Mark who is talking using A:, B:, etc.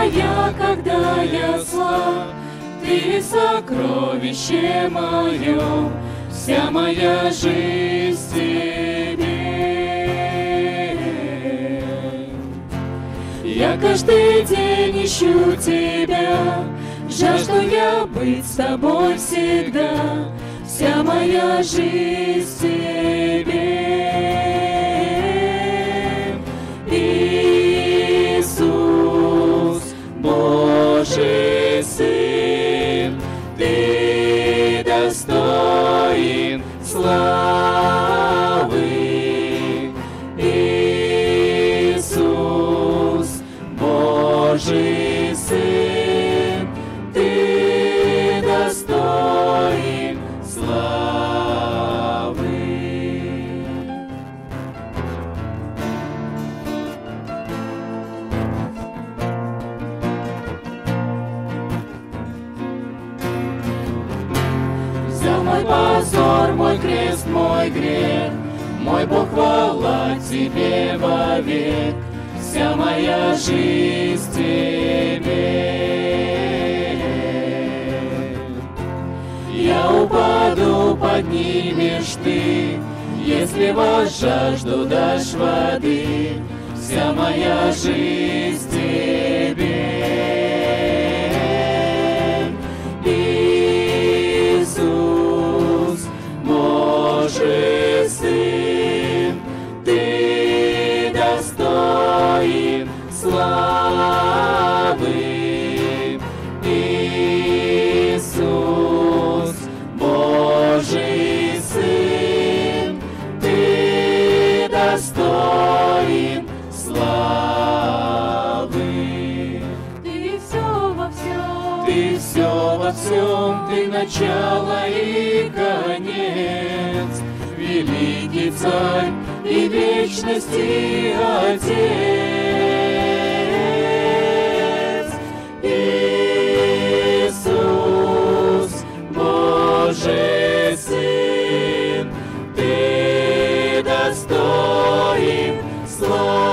A: моя, когда я слаб, Ты сокровище мое, вся моя жизнь Тебе. Я каждый день ищу Тебя, Жажду я быть с Тобой всегда, Вся моя жизнь Тебе. Мой позор, мой крест, мой грех, Мой Бог, хвала Тебе вовек, Вся моя жизнь Тебе. Я упаду, поднимешь Ты, Если жажду дашь воды, Вся моя жизнь Тебе. Славы. Иисус, Божий Сын, Ты достоин славы.
B: Ты все во всем.
A: Ты все во всем, ты начало и конец, Великий Царь и вечности Отец. Славы.